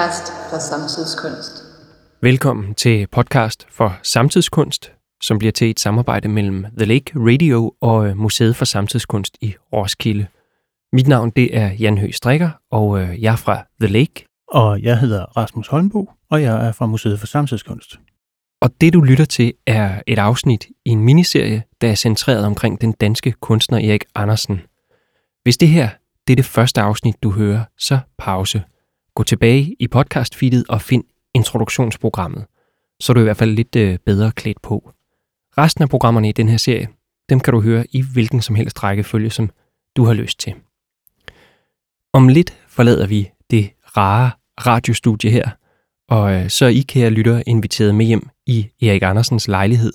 podcast for samtidskunst. Velkommen til podcast for samtidskunst, som bliver til et samarbejde mellem The Lake Radio og Museet for Samtidskunst i Roskilde. Mit navn det er Jan Høgh Strikker, og øh, jeg er fra The Lake. Og jeg hedder Rasmus Holmbo, og jeg er fra Museet for Samtidskunst. Og det du lytter til er et afsnit i en miniserie, der er centreret omkring den danske kunstner Erik Andersen. Hvis det her det er det første afsnit, du hører, så pause. Gå tilbage i podcastfeedet og find introduktionsprogrammet, så er du i hvert fald lidt øh, bedre klædt på. Resten af programmerne i den her serie, dem kan du høre i hvilken som helst rækkefølge, som du har lyst til. Om lidt forlader vi det rare radiostudie her, og øh, så er I, kære lytter, inviteret med hjem i Erik Andersens lejlighed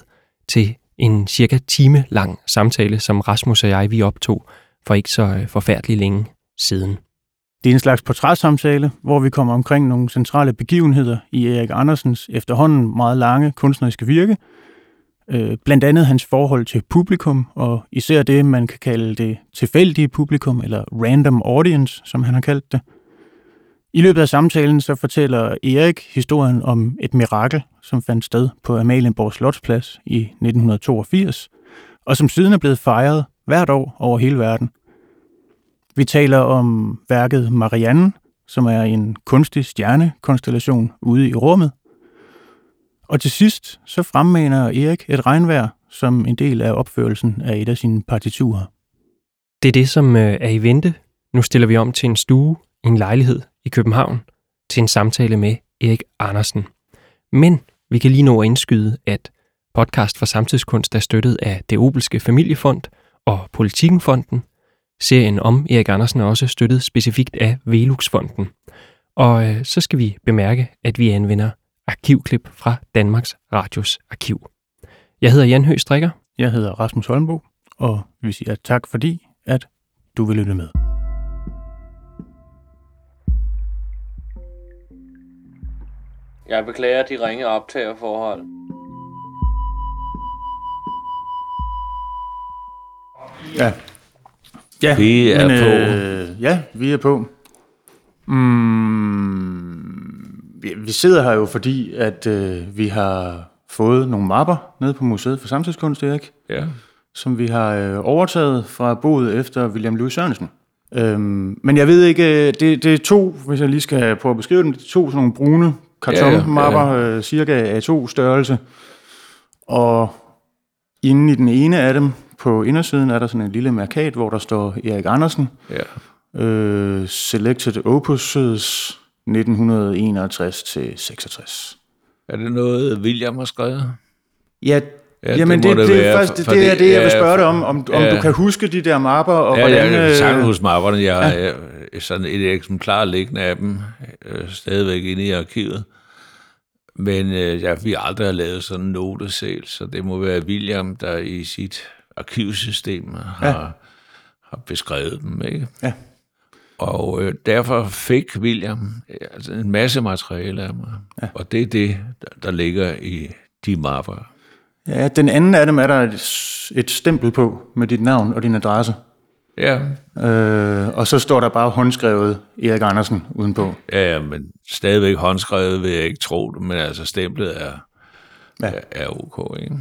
til en cirka time lang samtale, som Rasmus og jeg vi optog for ikke så forfærdelig forfærdeligt længe siden. Det er en slags portrætsamtale, hvor vi kommer omkring nogle centrale begivenheder i Erik Andersens efterhånden meget lange kunstneriske virke, øh, blandt andet hans forhold til publikum, og især det, man kan kalde det tilfældige publikum, eller random audience, som han har kaldt det. I løbet af samtalen så fortæller Erik historien om et mirakel, som fandt sted på Amalienborg Slotsplads i 1982, og som siden er blevet fejret hvert år over hele verden. Vi taler om værket Marianne, som er en kunstig stjernekonstellation ude i rummet. Og til sidst så fremmaner Erik et regnvejr som en del af opførelsen af et af sine partiturer. Det er det, som øh, er i vente. Nu stiller vi om til en stue i en lejlighed i København til en samtale med Erik Andersen. Men vi kan lige nå at indskyde, at podcast for samtidskunst er støttet af det Obelske Familiefond og Politikenfonden. Serien om Erik Andersen er også støttet specifikt af Veluxfonden. Og øh, så skal vi bemærke, at vi anvender arkivklip fra Danmarks Radios arkiv. Jeg hedder Jan Høgh Strikker. Jeg hedder Rasmus Holmbo, og vi siger tak fordi, at du vil lytte med. Jeg beklager de ringe optagerforhold. Ja. Ja, Vi er men, på. Øh, ja, vi er på. Mm, vi, vi sidder her jo fordi, at øh, vi har fået nogle mapper nede på Museet for Samtidskunst, Erik, Ja. som vi har øh, overtaget fra boet efter William Louis Sørensen. Øhm, men jeg ved ikke, øh, det, det er to, hvis jeg lige skal prøve at beskrive dem, det er to sådan nogle brune kartonmapper, ja, ja, ja. øh, cirka A2 størrelse. Og inde i den ene af dem, på indersiden, er der sådan en lille markat, hvor der står Erik Andersen. ja. Øh, selected Opuses 1961-66. Er det noget, William har skrevet? Ja, Ja, ja jamen det det, det, være, er for- det, det er det- jeg vil ja, spørge dig om, om, om ja. du kan huske de der mapper, og Ja, hvordan... jeg kan sagtens øh, mapperne. Jeg har ja. sådan et eksemplar liggende af dem øh, stadigvæk inde i arkivet. Men øh, jeg, vi har aldrig lavet sådan en note selv, så det må være William, der i sit arkivsystem har, Ja. har beskrevet dem. Ikke? Ja. Og øh, derfor fik William øh, altså en masse materiale af mig. Ja. Og det er det, der, der ligger i de mapper. Ja, den anden af dem er der et, et stempel på med dit navn og din adresse. Ja, Øh, og så står der bare håndskrevet Erik Andersen udenpå. Ja, ja, men stadigvæk håndskrevet vil jeg ikke tro det, men altså stemplet er, ja. er, er ok, ikke?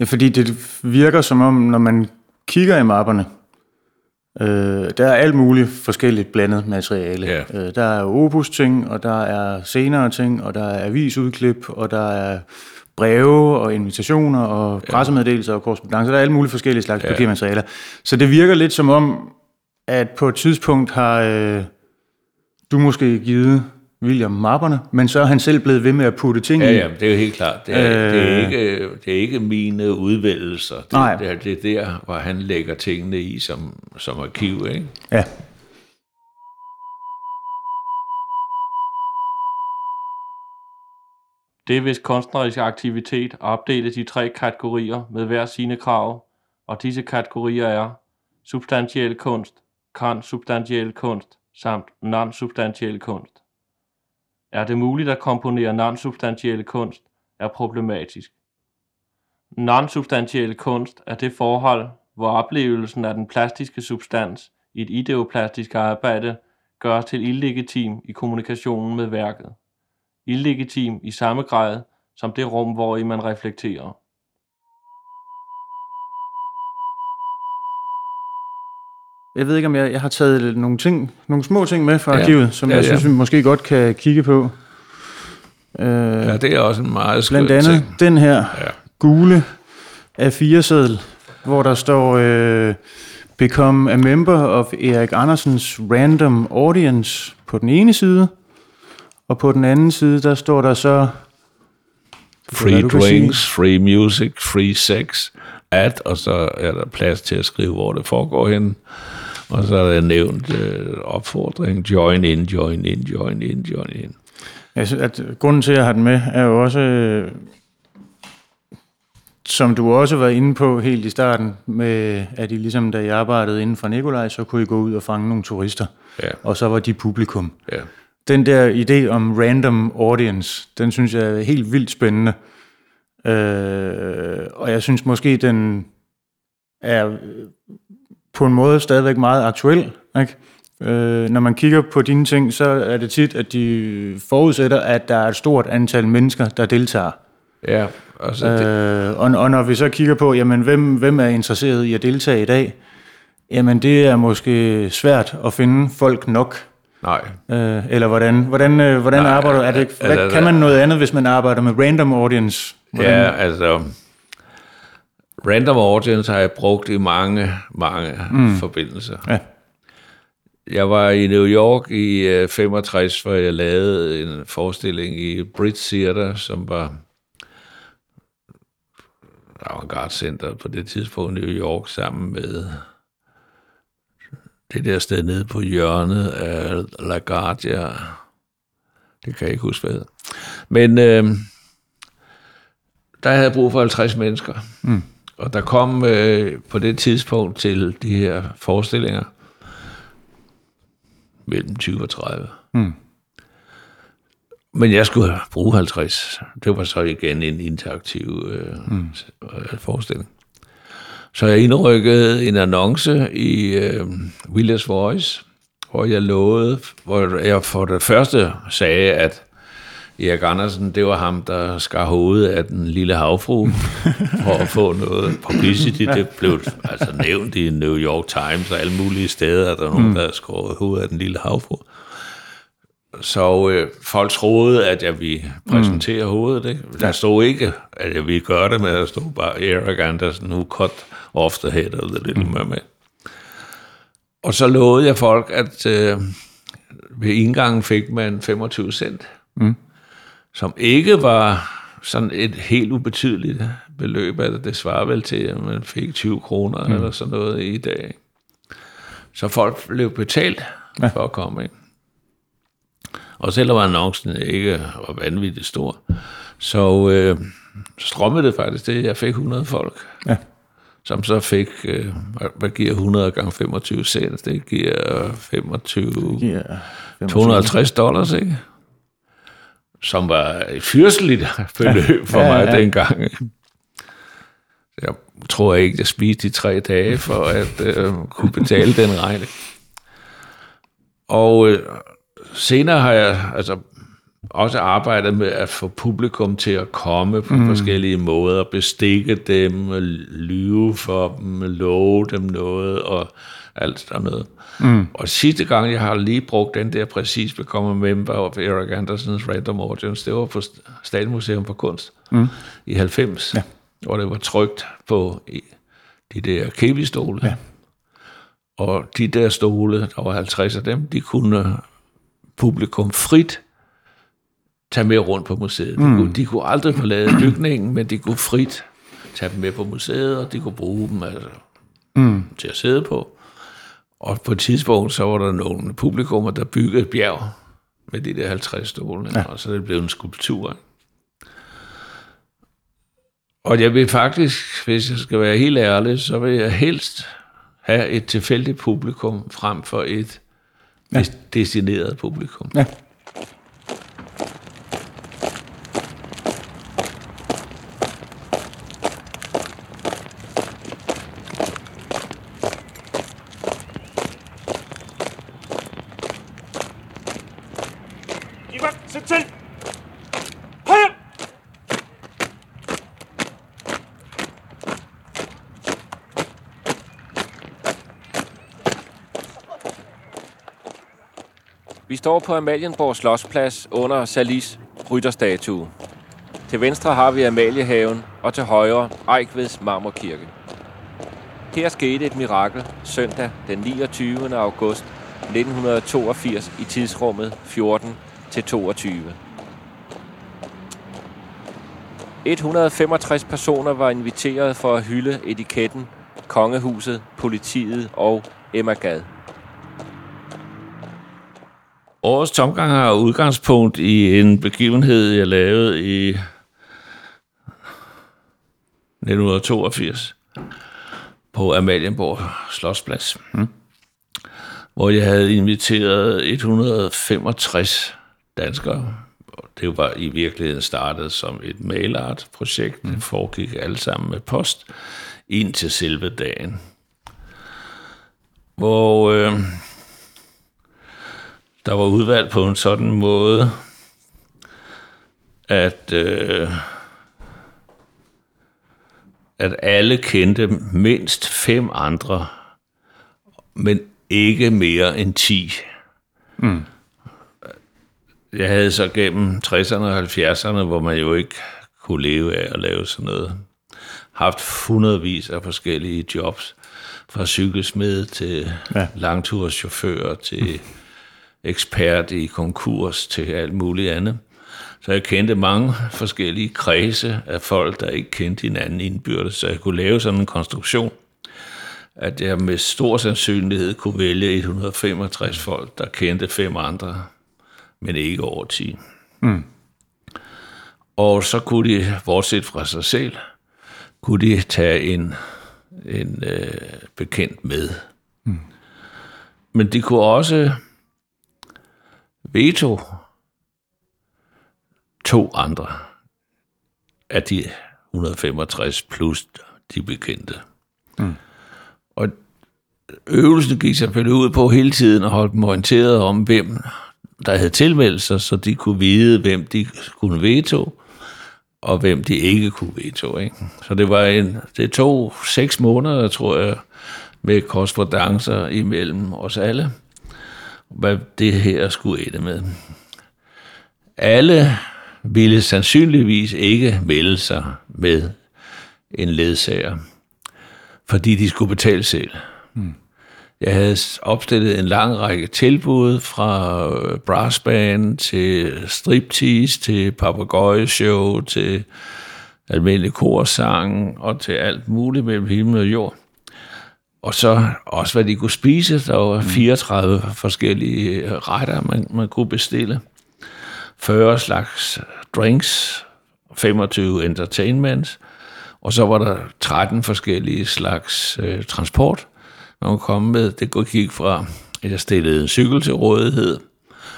Ja, fordi det virker som om, når man kigger i mapperne, øh, der er alt muligt forskelligt blandet materiale. Ja. Øh, der er opus-ting, og der er senere ting, og der er avisudklip, og der er breve og invitationer og pressemeddelelser og korrespondancer. Der er alle mulige forskellige slags ja. papirmaterialer. Så det virker lidt som om, at på et tidspunkt har øh, du måske givet William mapperne, men så er han selv blevet ved med at putte ting Ja, i. ja, det er jo helt klart. Det er, øh, det er, ikke, det er ikke mine udvælgelser. Det, Nej. Det, er, det er der, hvor han lægger tingene i som, som arkiv, ikke? ja. Det er hvis kunstnerisk aktivitet opdeles i tre kategorier med hver sine krav, og disse kategorier er substantiel kunst, konsubstantiel kunst samt non-substantiel kunst. Er det muligt at komponere non-substantiel kunst, er problematisk. Non-substantiel kunst er det forhold, hvor oplevelsen af den plastiske substans i et ideoplastisk arbejde gøres til illegitim i kommunikationen med værket. Illegitim i samme grad som det rum, hvor i man reflekterer. Jeg ved ikke, om jeg, jeg har taget nogle ting, nogle små ting med fra Ja. arkivet, som Ja, jeg ja. synes, vi måske godt kan kigge på. Øh, Ja, det er også en meget skøn blandt andet ting. den her Ja. gule A4-seddel, hvor der står øh, Become a member of Erik Andersens random audience på den ene side, og på den anden side, der står der så... Free Hvad drinks, free music, free sex, at, og så er der plads til at skrive, hvor det foregår hen. Og så er der nævnt øh, opfordring, join in, join in, join in, join in. Jeg synes, at grunden til, at jeg har den med, er jo også, øh, som du også var inde på helt i starten, med at I ligesom, da I arbejdede inden for Nikolaj, så kunne I gå ud og fange nogle turister, Ja, og så var de publikum. ja. Den der idé om random audience, den synes jeg er helt vildt spændende. Øh, og jeg synes måske, den er på en måde stadigvæk meget aktuel. Ikke? Øh, når man kigger på dine ting, så er det tit, at de forudsætter, at der er et stort antal mennesker, der deltager. Ja, altså det, Øh, og, og når vi så kigger på, jamen, hvem, hvem er interesseret i at deltage i dag, jamen det er måske svært at finde folk nok. nej. Øh, eller hvordan, hvordan, øh, hvordan Nej, arbejder er det, altså, hvad, altså- Kan man noget andet, hvis man arbejder med random audience? Hvordan, Ja, altså... Random audience har jeg brugt i mange, mange mm. forbindelser. Ja. Jeg var i New York i øh, 65, hvor jeg lavede en forestilling i Brit Theater, som var Avantgarde Center på det tidspunkt i New York, sammen med det der sted nede på hjørnet af LaGuardia. Det kan jeg ikke huske, hvad det. Men øh, der havde jeg brug for 50 mennesker. Mm. Og der kom øh, på det tidspunkt til de her forestillinger mellem 20 og 30. Mm. Men jeg skulle bruge 50. Det var så igen en interaktiv øh, mm. forestilling. Så jeg indrykkede en annonce i øh, Willis Voice, hvor jeg lovede, hvor jeg for det første sagde, at Erik Andersen, det var ham, der skar hovedet af den lille havfru for at få noget publicity. Det blev altså nævnt i New York Times og alle mulige steder, at der er nogen, der havde skåret hovedet af den lille havfru. Så øh, folk troede, at jeg ville præsentere mm. hovedet. Ikke? Der stod ikke, at jeg ville gøre det, men der stod bare Erik Andersen, who cut off the head of the little mermaid. Og så lovede jeg folk, at øh, ved indgangen fik man 25 cent, mm. Som ikke var sådan et helt ubetydeligt beløb. Altså det svarer vel til, at man fik 20 kroner mm. eller sådan noget i dag. Så folk blev betalt ja. for at komme ind. Og selvom annoncen ikke var vanvittigt stor, så øh, strømmede det faktisk det, jeg fik 100 folk. Ja. Som så fik, øh, hvad giver 100 gange 25 cent? Det giver 25, Ja, 250 dollars, ikke? Som var et fyrseligt beløb for Ja, ja, mig ja. dengang. Jeg tror ikke, jeg spiste i tre dage for at øh, kunne betale den regning. Og øh, senere har jeg altså også arbejdet med at få publikum til at komme på mm. forskellige måder, bestikke dem, lyve for dem, love dem noget og alt noget. Mm. Og sidste gang, jeg har lige brugt den der præcis Become a Member of Eric Andersens Random Audience, det var på Statsmuseum for Kunst mm. i 90, ja. hvor det var trygt på de der kæbistole. Ja. Og de der stole, der var 50 af dem, de kunne publikum frit tage med rundt på museet. De, mm. kunne, de kunne aldrig forlade bygningen, men de kunne frit tage dem med på museet, og de kunne bruge dem altså, mm. til at sidde på. Og på et tidspunkt, så var der nogle publikummer, der byggede et bjerg med de der 50 stole, ja. og så er det blevet en skulptur. Og jeg vil faktisk, hvis jeg skal være helt ærlig, så vil jeg helst have et tilfældigt publikum frem for et ja. destineret publikum. Ja. Står på Amalienborg Slotsplads under Salis rytterstatue. Til venstre har vi Amaliehaven, og til højre Ejkveds Marmorkirke. Her skete et mirakel søndag den 29. august 1982 i tidsrummet 14 til 22. 165 personer var inviteret for at hylde etiketten, kongehuset, politiet og Emma Gad. Årets tomgang har udgangspunkt i en begivenhed, jeg lavede i 1982 på Amalienborg Slottsplads, mm. hvor jeg havde inviteret 165 danskere. Det var i virkeligheden startet som et mailart-projekt. Mm. Det foregik alle sammen med post ind til selve dagen. Hvor... Øh, der var udvalgt på en sådan måde, at, øh, at alle kendte mindst fem andre, men ikke mere end ti. Mm. Jeg havde så gennem 60'erne og 70'erne, hvor man jo ikke kunne leve af at lave sådan noget, haft hundredvis af forskellige jobs, fra cykelsmed til ja. langturschauffør til... Mm ekspert i konkurs til alt muligt andet. Så jeg kendte mange forskellige kredse af folk, der ikke kendte hinanden indbyrdes, så jeg kunne lave sådan en konstruktion, at jeg med stor sandsynlighed kunne vælge 165 folk, der kendte fem andre, men ikke over 10. Mm. Og så kunne de, bortset fra sig selv, kunne de tage en, en øh, bekendt med. Mm. Men de kunne også veto to andre af de 165 plus de bekendte. Mm. Og øvelsen gik selvfølgelig ud på hele tiden at holde dem orienteret om, hvem der havde tilmeldt sig, så de kunne vide, hvem de kunne veto, og hvem de ikke kunne veto. Ikke? Så det var en, det tog seks måneder, tror jeg, med korrespondencer imellem os alle hvad det her skulle ende med. Alle ville sandsynligvis ikke melde sig med en ledsager, fordi de skulle betale selv. Hmm. Jeg havde opstillet en lang række tilbud fra øh, brassband til striptease, til papagøjeshow, til almindelig korsang og til alt muligt mellem himmel og jord. Og så også, hvad de kunne spise. Der var 34 mm. forskellige øh, retter, man, man kunne bestille. 40 slags drinks, 25 entertainment, og så var der 13 forskellige slags øh, transport, man kunne komme med. Det kunne kigge fra, at jeg stillede en cykel til rådighed,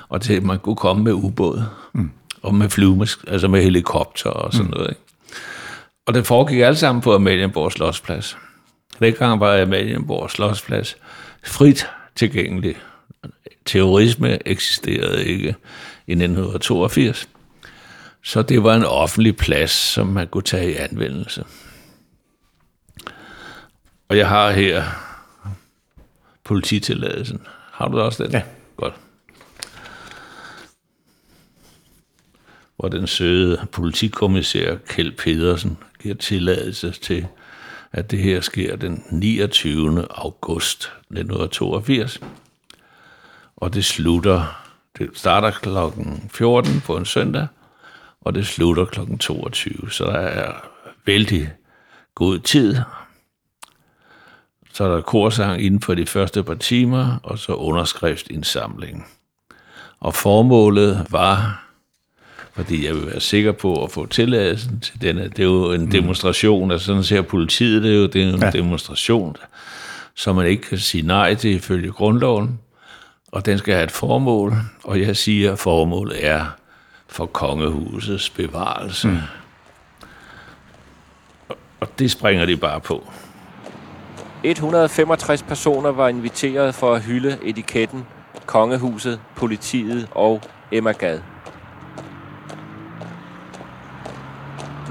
og til at man kunne komme med ubåd, mm. og med flyve, altså med helikopter og sådan mm. noget. Ikke? Og det foregik alt sammen på Amalienborg Slottsplads. Dengang var Amalienborg Slottsplads frit tilgængelig. Terrorisme eksisterede ikke i 1982. Så det var en offentlig plads, som man kunne tage i anvendelse. Og jeg har her polititilladelsen. Har du også den? Ja. Godt. Hvor den søde politikommissær Kjeld Pedersen giver tilladelse til at det her sker den 29. august 1982. Og det slutter, det starter klokken 14 på en søndag, og det slutter klokken 22. Så der er vældig god tid. Så er der korsang inden for de første par timer, og så underskriftindsamling. Og formålet var fordi jeg vil være sikker på at få tilladelsen til denne. Det er jo en mm. demonstration, altså sådan ser politiet, det er jo det er en ja. demonstration, som man ikke kan sige nej til ifølge grundloven, og den skal have et formål, og jeg siger, at formålet er for kongehusets bevarelse. Mm. Og det springer de bare på. 165 personer var inviteret for at hylde etiketten, kongehuset, politiet og Emma Gad.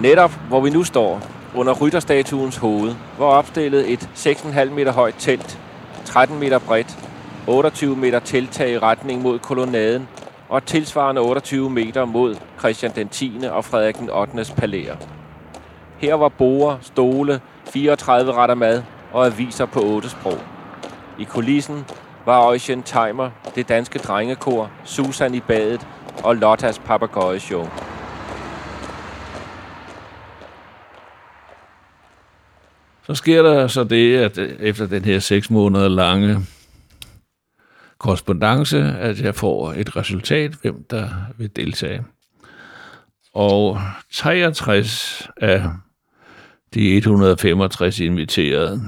Netop hvor vi nu står, under rytterstatuens hoved, var opstillet et 6,5 meter højt telt, 13 meter bredt, 28 meter teltag i retning mod kolonnaden og tilsvarende 28 meter mod Christian den 10. og Frederik den 8. palæer. Her var borer, stole, 34 retter mad og aviser på otte sprog. I kulissen var Eugen Timer, det danske drengekor, Susan i badet og Lottas papagøjeshow. Så sker der så det, at øh, efter den her seks måneder lange korrespondence, at jeg får et resultat, hvem der vil deltage. Og 63 af de 165 inviterede,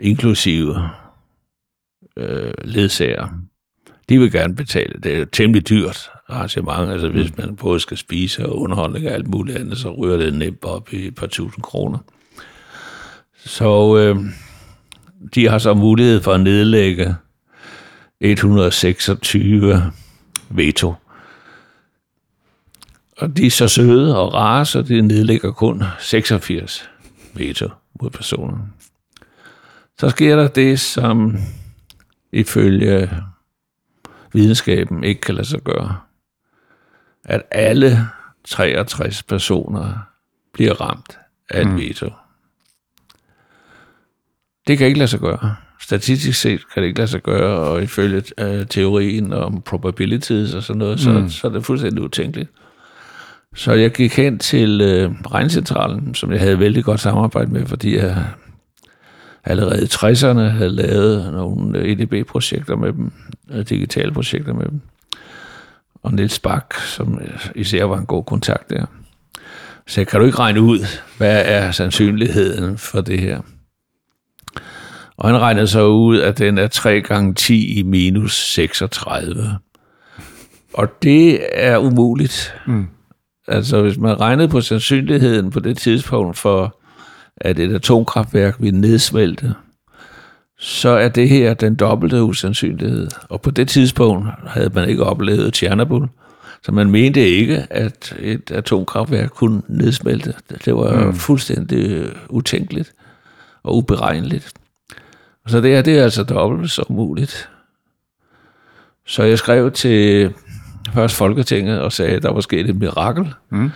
inklusive øh, ledsager, de vil gerne betale. Det er jo temmelig dyrt arrangement. Altså hvis man både skal spise og underholdning og alt muligt andet, så ryger det nemt op i et par tusind kroner. Så øh, de har så mulighed for at nedlægge 126 veto. Og de er så søde og rare, så de nedlægger kun 86 veto mod personerne. Så sker der det, som ifølge videnskaben ikke kan lade sig gøre. At alle 63 personer bliver ramt af et mm. Det kan ikke lade sig gøre. Statistisk set kan det ikke lade sig gøre, og ifølge uh, teorien om probabilities og sådan noget, så, mm. så er det fuldstændig utænkeligt. Så jeg gik hen til øh, Regncentralen, som jeg havde vældig godt samarbejde med, fordi jeg allerede i 60'erne havde lavet nogle EDB-projekter med dem, øh, digitale projekter med dem. Og Niels Bak, som især var en god kontakt der. Så kan du ikke regne ud, hvad er sandsynligheden for det her? Og han regnede så ud, at den er 3 gange 10 i minus 36. Og det er umuligt. Mm. Altså, hvis man regnede på sandsynligheden på det tidspunkt for, at et atomkraftværk ville nedsmelte, så er det her den dobbelte usandsynlighed. Og på det tidspunkt havde man ikke oplevet Tjernobyl, så man mente ikke, at et atomkraftværk kunne nedsmelte. Det var mm. fuldstændig utænkeligt og uberegneligt. Så det her, det er altså dobbelt så muligt. Så jeg skrev til først Folketinget og sagde, at der var sket et mirakel mm.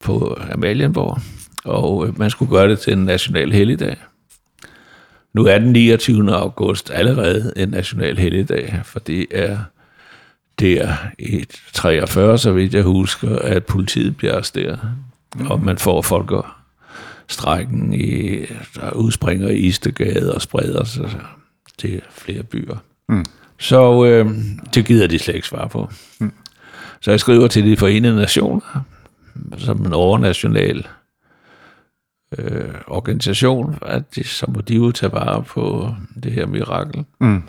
på Amalienborg, og øh, man skulle gøre det til en national helligdag. Nu er den 29. august allerede en national helligdag, for det er der i 43, så vidt jeg husker, at politiet bliver arresteret, mm. og man får folk strækken, i, der udspringer i Istegade og spreder sig til flere byer. Mm. Så øh, det gider de slet ikke svare på. Mm. Så jeg skriver til de forenede nationer, som en overnational øh, organisation, at de, så må de jo tage vare på det her mirakel. Mm.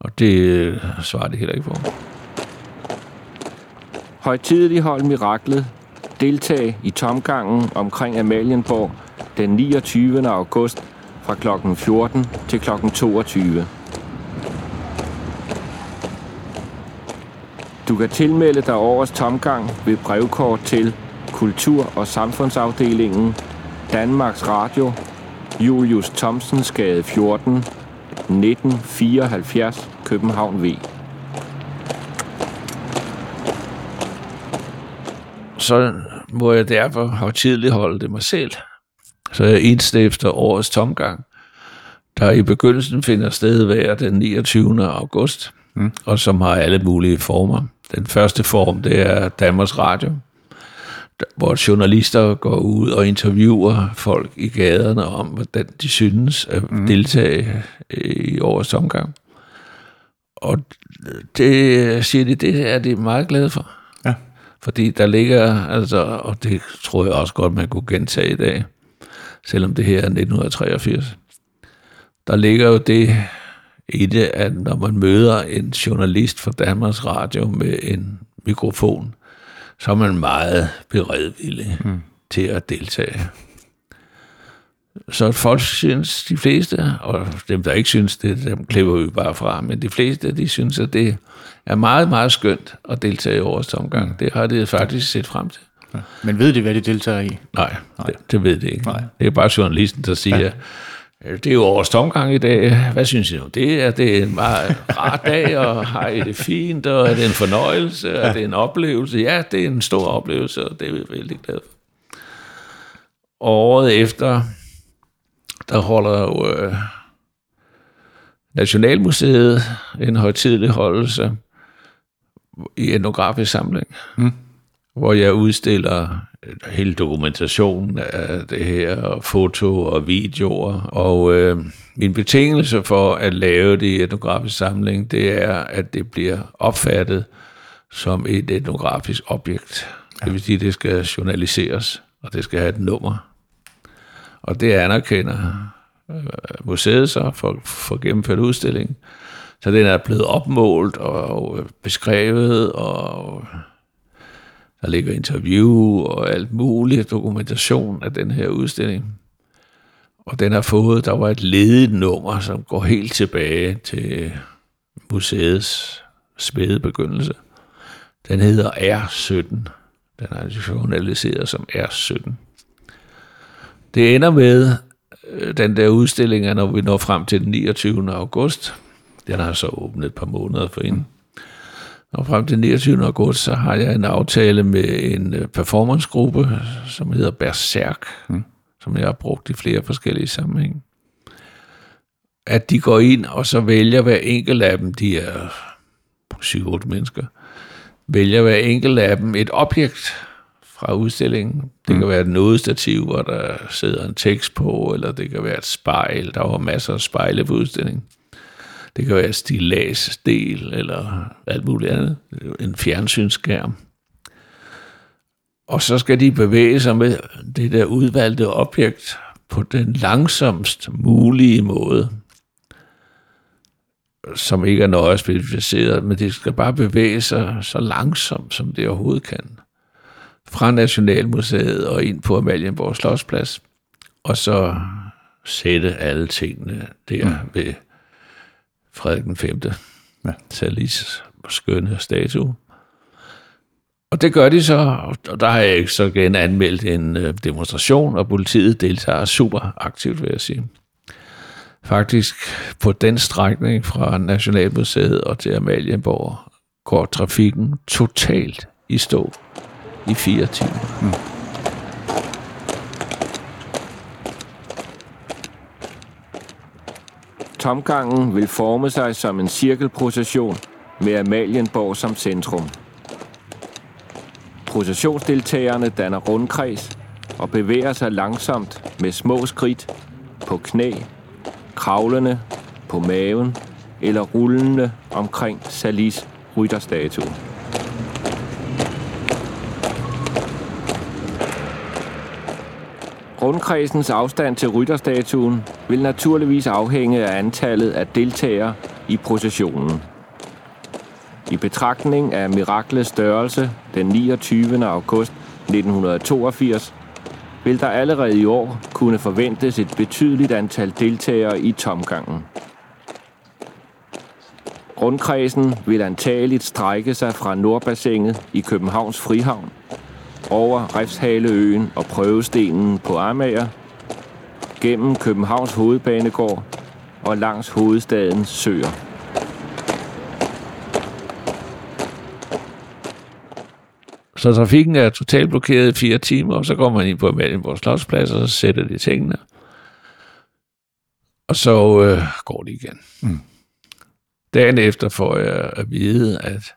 Og det øh, svarer de heller ikke på. Højtideligt hold miraklet. Deltag i tomgangen omkring Amalienborg den 29. august fra kl. 14 til kl. 22. Du kan tilmelde dig årets tomgang ved brevkort til Kultur- og Samfundsafdelingen, Danmarks Radio, Julius Thomsens Gade 14, 1974, København V. Så må jeg derfor have tidligt holde det mig selv. Så jeg indstifter årets tomgang, der i begyndelsen finder sted hver den 29. august, mm. og som har alle mulige former. Den første form, det er Danmarks Radio, hvor journalister går ud og interviewer folk i gaderne om, hvordan de synes at mm. deltage i årets omgang. Og det siger de, det er de meget glade for. Ja. Fordi der ligger, altså, og det tror jeg også godt, man kunne gentage i dag, selvom det her er 1983. Der ligger jo det i det, at når man møder en journalist fra Danmarks Radio med en mikrofon, så er man meget beredvillig mm. til at deltage. Så folk synes, de fleste, og dem, der ikke synes det, dem klipper vi bare fra, men de fleste, de synes, at det er meget, meget skønt at deltage i årets omgang. Det har det faktisk set frem til. Men ved de, hvad de deltager i? Nej, det, det ved det ikke. Nej. Det er bare journalisten, der siger, ja. det er jo årets tomgang i dag. Hvad synes I nu? Det er, det er en meget rar dag, og har I det fint, og er det en fornøjelse, ja. er det en oplevelse? Ja, det er en stor oplevelse, og det er vi vældig glade for. Og året efter, der holder jo øh, Nationalmuseet en højtidelig holdelse i etnografisk samling, mm. Hvor jeg udstiller hele dokumentationen af det her, og foto og videoer. Og øh, min betingelse for at lave det i etnografisk samling, det er, at det bliver opfattet som et etnografisk objekt. Ja. Det vil sige, at det skal journaliseres, og det skal have et nummer. Og det anerkender øh, museet så for, for gennemført udstilling. Så den er blevet opmålt og beskrevet, og der ligger interview og alt muligt dokumentation af den her udstilling. Og den har fået, der var et ledigt nummer, som går helt tilbage til museets spæde begyndelse. Den hedder R17. Den er journaliseret som R17. Det ender med øh, den der udstilling, når vi når frem til den 29. august. Den har så åbnet et par måneder for inden. Og frem til 29. august, så har jeg en aftale med en øh, performancegruppe, som hedder Berserk, mm. som jeg har brugt i flere forskellige sammenhænge. At de går ind, og så vælger hver enkelt af dem, de er 7-8 mennesker, vælger hver enkelt af dem et objekt fra udstillingen. Det mm. kan være et nådestativ, hvor der sidder en tekst på, eller det kan være et spejl. Der var masser af spejle på udstillingen. Det kan være stillagsdel, eller alt muligt andet. En fjernsynsskærm. Og så skal de bevæge sig med det der udvalgte objekt på den langsomst mulige måde, som ikke er nøje specificeret, men det skal bare bevæge sig så langsomt, som det overhovedet kan fra Nationalmuseet og ind på Amalienborg Slottsplads, og så sætte alle tingene der mm. ved Frederik den 5. Ja. Salis skønne statue. Og det gør de så, og der har jeg så igen anmeldt en øh, demonstration, og politiet deltager super aktivt, vil jeg sige. Faktisk på den strækning fra Nationalmuseet og til Amalienborg går trafikken totalt i stå i fire timer. Mm. Tomgangen vil forme sig som en cirkelprocession med Amalienborg som centrum. Processionsdeltagerne danner rundkreds og bevæger sig langsomt med små skridt på knæ, kravlende på maven eller rullende omkring Salis rytterstatue. Rundkredsens afstand til rytterstatuen vil naturligvis afhænge af antallet af deltagere i processionen. I betragtning af miraklets størrelse den 29. august 1982 vil der allerede i år kunne forventes et betydeligt antal deltagere i tomgangen. Rundkredsen vil antageligt strække sig fra Nordbassinet i Københavns Frihavn over Refshaleøen og Prøvestenen på Amager, gennem Københavns Hovedbanegård og langs hovedstadens søer. Så trafikken er totalt blokeret i fire timer, og så går man ind på Amalienborg Slottsplads, og så sætter de tingene. Og så øh, går det igen. Mm. Dagen efter får jeg at vide, at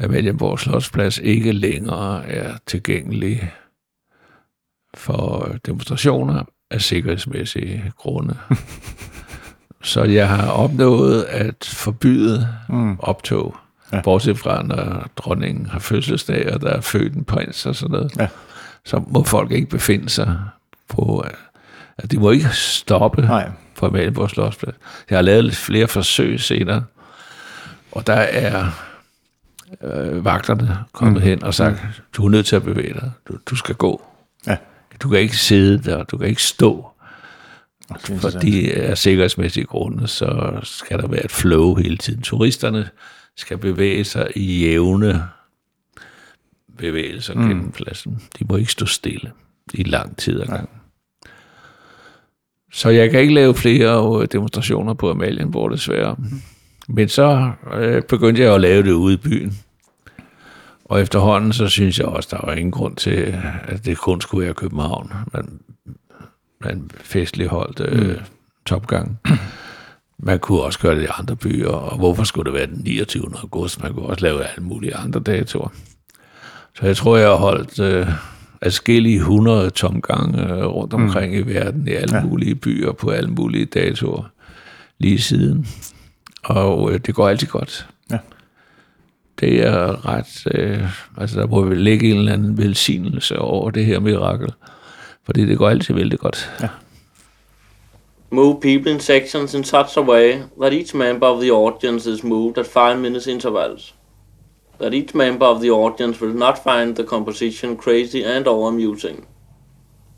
Amalienborg Slottsplads ikke længere er tilgængelig for demonstrationer af sikkerhedsmæssige grunde. Så jeg har opnået at forbyde mm. optog, ja. bortset fra når dronningen har fødselsdag, og der er født en prins og sådan noget. Ja. Så må folk ikke befinde sig på... At de må ikke stoppe Nej. på Amalienborg Slottsplads. Jeg har lavet flere forsøg senere, og der er øh, vagterne kommet mm. hen og sagt, mm. du er nødt til at bevæge dig, du, du skal gå. Ja. Du kan ikke sidde der, du kan ikke stå. Okay, fordi af sikkerhedsmæssige grunde, så skal der være et flow hele tiden. Turisterne skal bevæge sig i jævne bevægelser mm. gennem pladsen. De må ikke stå stille i lang tid ad gangen. Så jeg kan ikke lave flere øh, demonstrationer på Amalienborg desværre. Men så øh, begyndte jeg at lave det ude i byen. Og efterhånden, så synes jeg også, der var ingen grund til, at det kun skulle være København. Man, man festlig holdt øh, mm. topgang. Man kunne også gøre det i andre byer, og hvorfor skulle det være den 29. august? Man kunne også lave alle mulige andre datoer. Så jeg tror, jeg har holdt øh, adskillige 100 tomgange øh, rundt omkring mm. i verden, i alle ja. mulige byer, på alle mulige datoer, lige siden. Og øh, det går altid godt. Ja. Det er ret... Øh, altså, der må vel ligge en eller anden velsignelse over det her mirakel. Fordi det går altid vældig godt. Ja. Move people in sections in such a way that each member of the audience is moved at 5 minutes intervals. That each member of the audience will not find the composition crazy and or amusing.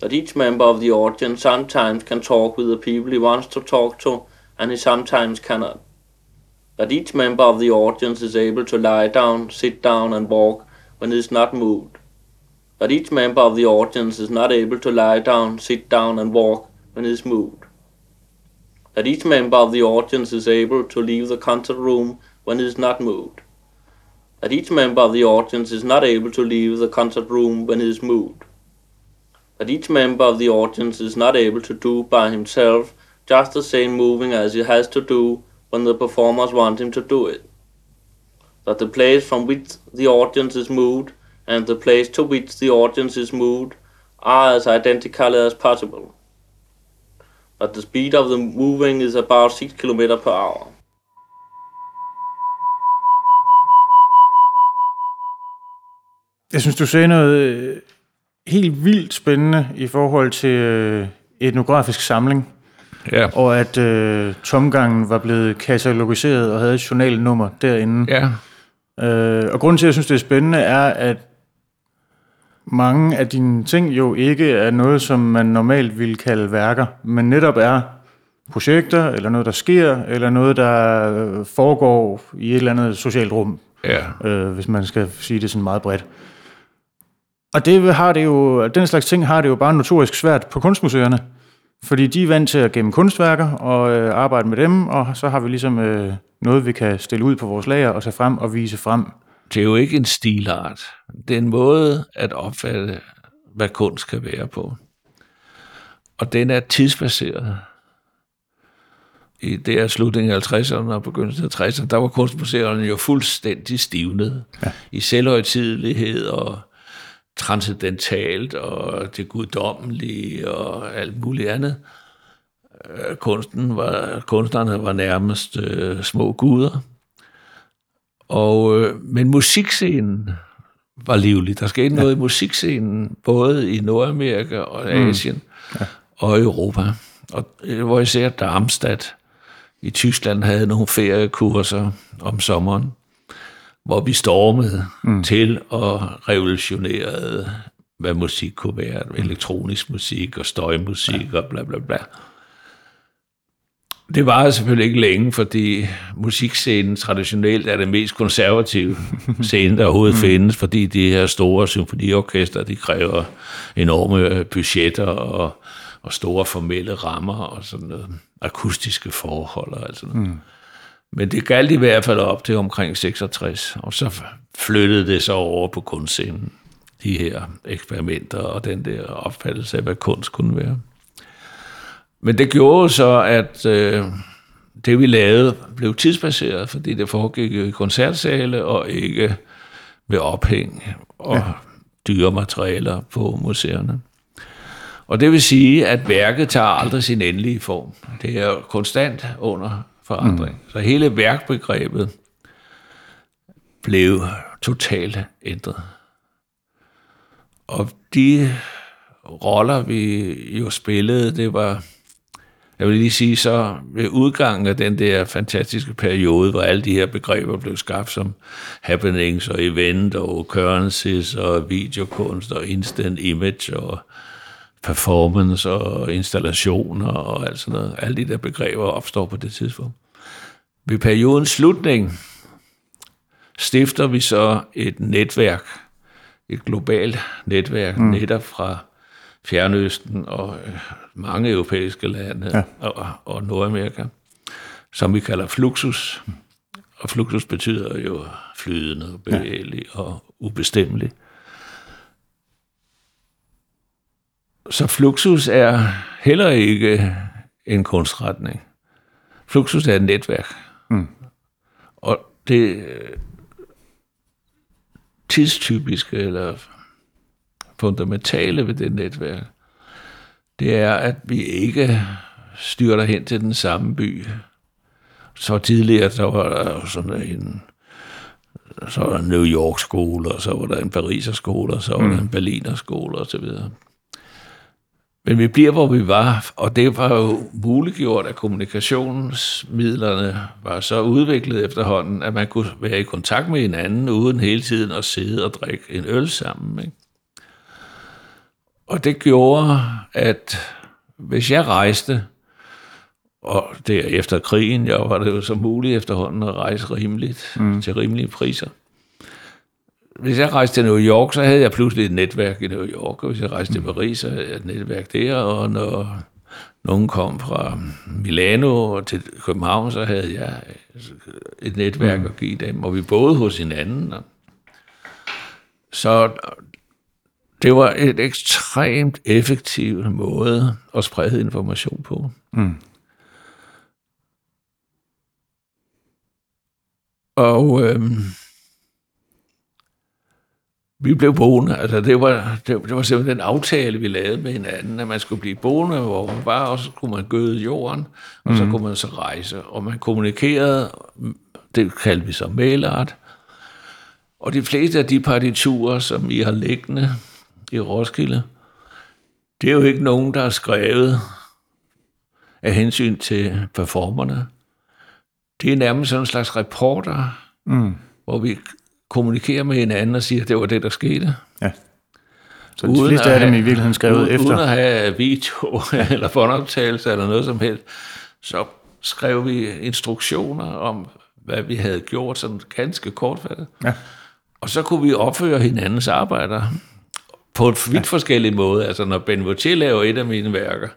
That each member of the audience sometimes can talk with the people he wants to talk to and he sometimes cannot. That each member of the audience is able to lie down, sit down and walk when he is not moved. That each member of the audience is not able to lie down, sit down and walk when he is moved that each member of the audience is able to leave the concert room when it is not moved. That each member of the audience is not able to leave the concert room when it is moved. That each member of the audience is not able to do by himself just the same moving as he has to do when the performers want him to do it. That the place from which the audience is moved and the place to which the audience is moved are as identical as possible that the speed of the moving is about 6 km per hour. Jeg synes, du sagde noget øh, helt vildt spændende i forhold til øh, etnografisk samling. Ja. Og at øh, tomgangen var blevet katalogiseret og havde et journalnummer derinde. Ja. Øh, og grunden til, at jeg synes, det er spændende, er, at mange af dine ting jo ikke er noget, som man normalt ville kalde værker, men netop er projekter, eller noget, der sker, eller noget, der øh, foregår i et eller andet socialt rum, Ja. øh, hvis man skal sige det sådan meget bredt. Og det har det jo, den slags ting har det jo bare notorisk svært på kunstmuseerne, fordi de er vant til at gemme kunstværker og øh, arbejde med dem, og så har vi ligesom øh, noget, vi kan stille ud på vores lager og tage frem og vise frem. Det er jo ikke en stilart. Det er en måde at opfatte, hvad kunst kan være på. Og den er tidsbaseret. I det er slutningen af 50'erne og begyndelsen af 60'erne, der var kunstmuseerne jo fuldstændig stivnet. Ja. I selvhøjtidelighed og transcendentalt og det guddommelige og alt muligt andet. Øh, Kunsten var, kunstnerne var nærmest øh, små guder. Og, øh, men musikscenen var livlig. Der skete ja. noget i musikscenen, både i Nordamerika og Asien mm. ja. og Europa. Og øh, hvor især Darmstadt i Tyskland havde nogle feriekurser om sommeren, hvor vi stormede mm. til at revolutionere, hvad musik kunne være. Elektronisk musik og støjmusik ja. og bla bla bla. Det var selvfølgelig ikke længe, fordi musikscenen traditionelt er det mest konservative scene, der overhovedet mm. findes, fordi de her store symfoniorkester, de kræver enorme budgetter og, og store formelle rammer og sådan noget, akustiske forhold og alt sådan noget. Mm. Men det galt i hvert fald op til omkring 66, og så flyttede det så over på kunstscenen, de her eksperimenter og den der opfattelse af, hvad kunst kunne være. Men det gjorde så, at øh, det vi lavede blev tidsbaseret, fordi det foregik i koncertsale og ikke ved ophæng og ja. dyre materialer på museerne. Og det vil sige, at værket tager aldrig sin endelige form. Det er konstant under forandring. Mm. Så hele værkbegrebet blev totalt ændret. Og de roller, vi jo spillede, det var jeg vil lige sige så, ved udgangen af den der fantastiske periode, hvor alle de her begreber blev skabt som happenings og event og occurrences og videokunst og instant image og performance og installationer og alt sådan noget. Alle de der begreber opstår på det tidspunkt. Ved periodens slutning stifter vi så et netværk et globalt netværk, mm. netop fra Fjernøsten og øh, mange europæiske lande ja. og, og Nordamerika, som vi kalder Fluxus. Og Fluxus betyder jo flydende, bevægelig ja. og ubestemmelig. Så Fluxus er heller ikke en kunstretning. Fluxus er et netværk. Mm. Og det tidstypiske eller fundamentale ved det netværk, det er, at vi ikke styrter hen til den samme by. Så tidligere, så var der sådan en så var der en New York skole, og så var der en Pariser skole, og så var mm. der en Berliner skole, og så videre. Men vi bliver, hvor vi var, og det var jo muliggjort, at kommunikationsmidlerne var så udviklet efterhånden, at man kunne være i kontakt med hinanden, uden hele tiden at sidde og drikke en øl sammen. Ikke? Og det gjorde, at hvis jeg rejste, og det efter krigen, jeg var det jo så muligt efterhånden at rejse rimeligt, mm. til rimelige priser, hvis jeg rejste til New York, så havde jeg pludselig et netværk i New York, og hvis jeg rejste til Paris, så havde jeg et netværk der, og når nogen kom fra Milano til København, så havde jeg et netværk mm. at give dem, og vi boede hos hinanden. Så det var et ekstremt effektiv måde at sprede information på. Mm. Og øhm, vi blev boende. Altså, det var, det, det var simpelthen en aftale, vi lavede med hinanden, at man skulle blive boende, hvor man var, og så kunne man gøde jorden, og mm. så mhm. kunne man så rejse. Og man kommunikerede, det kaldte vi så mailart. Og de fleste af de partiturer, som I har liggende i Roskilde, det er jo ikke nogen, der er skrevet af hensyn til performerne. Det er nærmest sådan en slags reporter, mm. hvor vi kommunikerer med hinanden og siger, at det var det, der skete. Ja. Så de uden fleste af dem i virkeligheden skrevet uden, efter? Uden at have video eller båndoptagelse eller noget som helst, så skrev vi instruktioner om, hvad vi havde gjort, sådan ganske kortfattet. Ja. Og så kunne vi opføre hinandens arbejder på et vidt ja. forskellig måde. Altså, når Ben Vautier laver et af mine værker,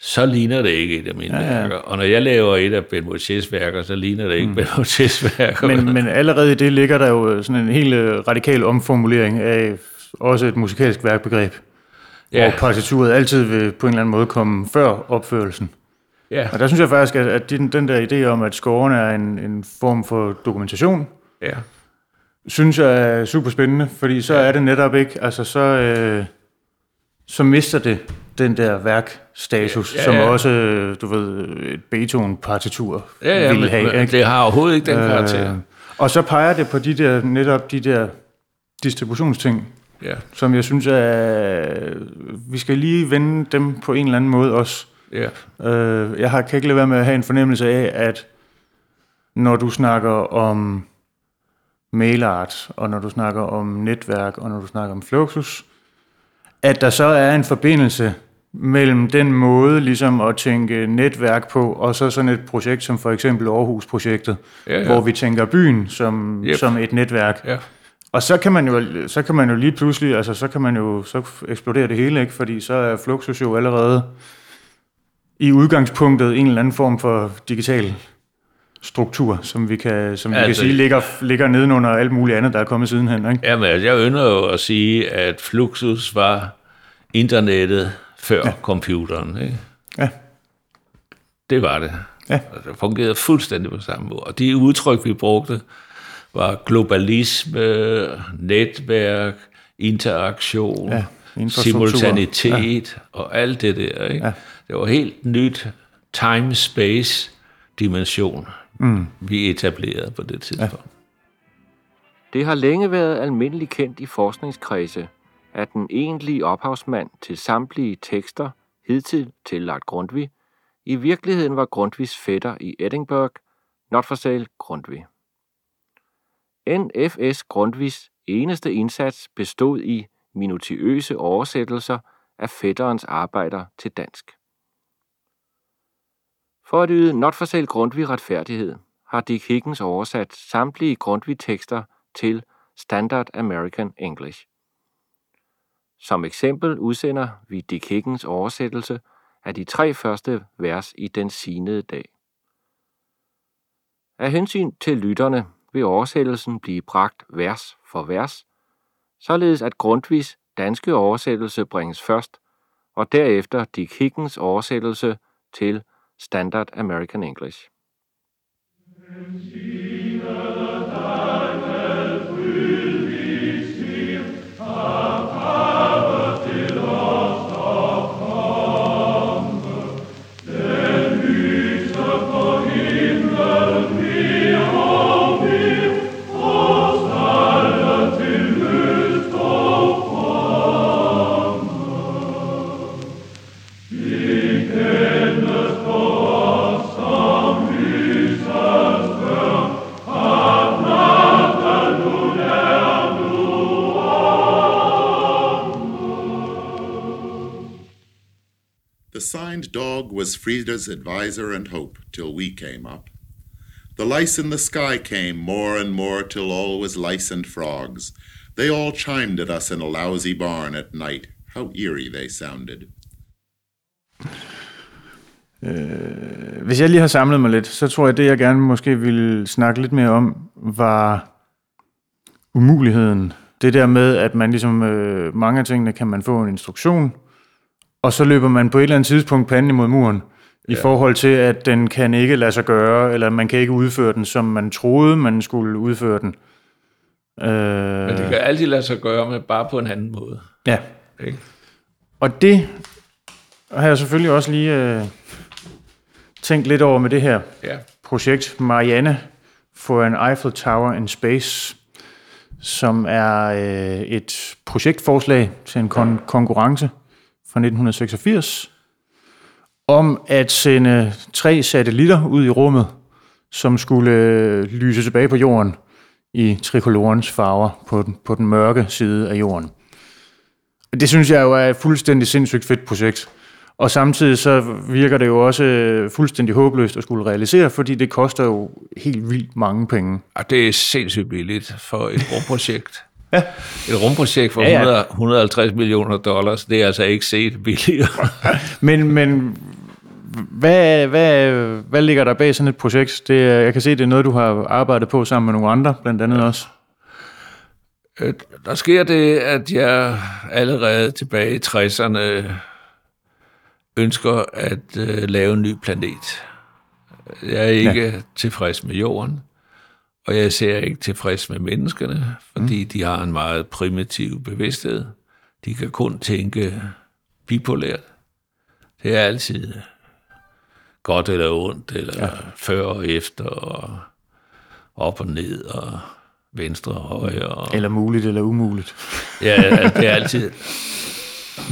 så ligner det ikke et af mine ja, ja. værker. Og når jeg laver et af Ben Motiers værker, så ligner det ikke mm. Ben Motiers værker. Men, men allerede i det ligger der jo sådan en helt øh, radikal omformulering af også et musikalsk værkbegreb. Ja. Hvor partituret altid vil på en eller anden måde komme før opførelsen. Ja. Og der synes jeg faktisk, at, at den, den der idé om, at scoren er en, en form for dokumentation, ja. synes jeg er super spændende, fordi så ja. er det netop ikke, altså så, øh, så mister det den der værkstatus, ja, ja, ja. som også, du ved, et Beethoven-partitur ja, ja, ville have. Ikke? det har overhovedet ikke den karakter. Øh, og så peger det på de der, netop de der distributionsting, ja. som jeg synes, at vi skal lige vende dem på en eller anden måde også. Ja. Øh, jeg har, kan ikke lade være med at have en fornemmelse af, at når du snakker om mailart, og når du snakker om netværk, og når du snakker om Fluxus, at der så er en forbindelse mellem den måde ligesom at tænke netværk på, og så sådan et projekt som for eksempel Aarhus-projektet, ja, ja. hvor vi tænker byen som, yep. som et netværk. Ja. Og så kan man jo så kan man jo lige pludselig, altså så kan man jo så eksplodere det hele, ikke? Fordi så er Fluxus jo allerede i udgangspunktet en eller anden form for digital struktur, som vi kan, som vi altså, kan sige ligger, ligger nedenunder alt muligt andet, der er kommet sidenhen. Ikke? Jamen, altså, jeg ønsker jo at sige, at Fluxus var internettet før ja. computeren. Ikke? Ja. Det var det. Ja. Det fungerede fuldstændig på samme måde. Og de udtryk, vi brugte, var globalisme, netværk, interaktion, ja, simultanitet ja. og alt det der. Ikke? Ja. Det var helt nyt time-space dimension, mm. vi etablerede på det tidspunkt. Ja. Det har længe været almindeligt kendt i forskningskredse, at den egentlige ophavsmand til samtlige tekster, hidtil tillagt Grundtvig, i virkeligheden var Grundtvigs fætter i Edinburgh, not for sale Grundtvig. NFS Grundtvigs eneste indsats bestod i minutiøse oversættelser af fætterens arbejder til dansk. For at yde not for sale Grundtvig retfærdighed, har Dick Higgins oversat samtlige Grundtvig-tekster til Standard American English. Som eksempel udsender vi Dick Higgins oversættelse af de tre første vers i Den sinede dag. Af hensyn til lytterne vil oversættelsen blive bragt vers for vers, således at Grundtvigs danske oversættelse bringes først, og derefter Dick Higgins oversættelse til Standard American English. The signed dog was Frida's adviser and hope till we came up. The lice in the sky came more and more till all was lice and frogs. They all chimed at us in a lousy barn at night. How eerie they sounded. Øh, hvis jeg lige har samlet mig lidt, så tror jeg, det jeg gerne måske ville snakke lidt mere om, var umuligheden. Det der med, at man ligesom, øh, mange af tingene kan man få en instruktion, og så løber man på et eller andet tidspunkt panden imod muren, ja. i forhold til, at den kan ikke lade sig gøre, eller man kan ikke udføre den, som man troede, man skulle udføre den. Øh, Men det kan altid lade sig gøre, men bare på en anden måde. Ja. Ikke? Og det har jeg selvfølgelig også lige øh, tænkt lidt over med det her Ja. projekt Marianne for an Eiffel Tower in Space, som er øh, et projektforslag til en kon- konkurrence fra 1986 om at sende tre satellitter ud i rummet, som skulle øh, lyse tilbage på jorden i trikolorens farver på den, på den mørke side af jorden. Det synes jeg jo er et fuldstændig sindssygt fedt projekt. Og samtidig så virker det jo også øh, fuldstændig håbløst at skulle realisere, fordi det koster jo helt vildt mange penge. Og det er sindssygt billigt for et rumprojekt. ja. Et rumprojekt for Ja, ja. 100, 150 millioner dollars, det er altså ikke set billigere. Men, men hvad, hvad, hvad ligger der bag sådan et projekt? Det, jeg kan se, det er noget, du har arbejdet på sammen med nogle andre, blandt andet også. Øh, Der sker det, at jeg allerede tilbage i 60'erne ønsker at øh, lave en ny planet. Jeg er ikke ja. tilfreds med jorden, og jeg er især ikke tilfreds med menneskene, fordi mm. de har en meget primitiv bevidsthed. De kan kun tænke bipolært. Det er altid godt eller ondt, eller ja. før og efter, og op og ned, og venstre og højre. Og Eller muligt eller umuligt. Ja, det er altid...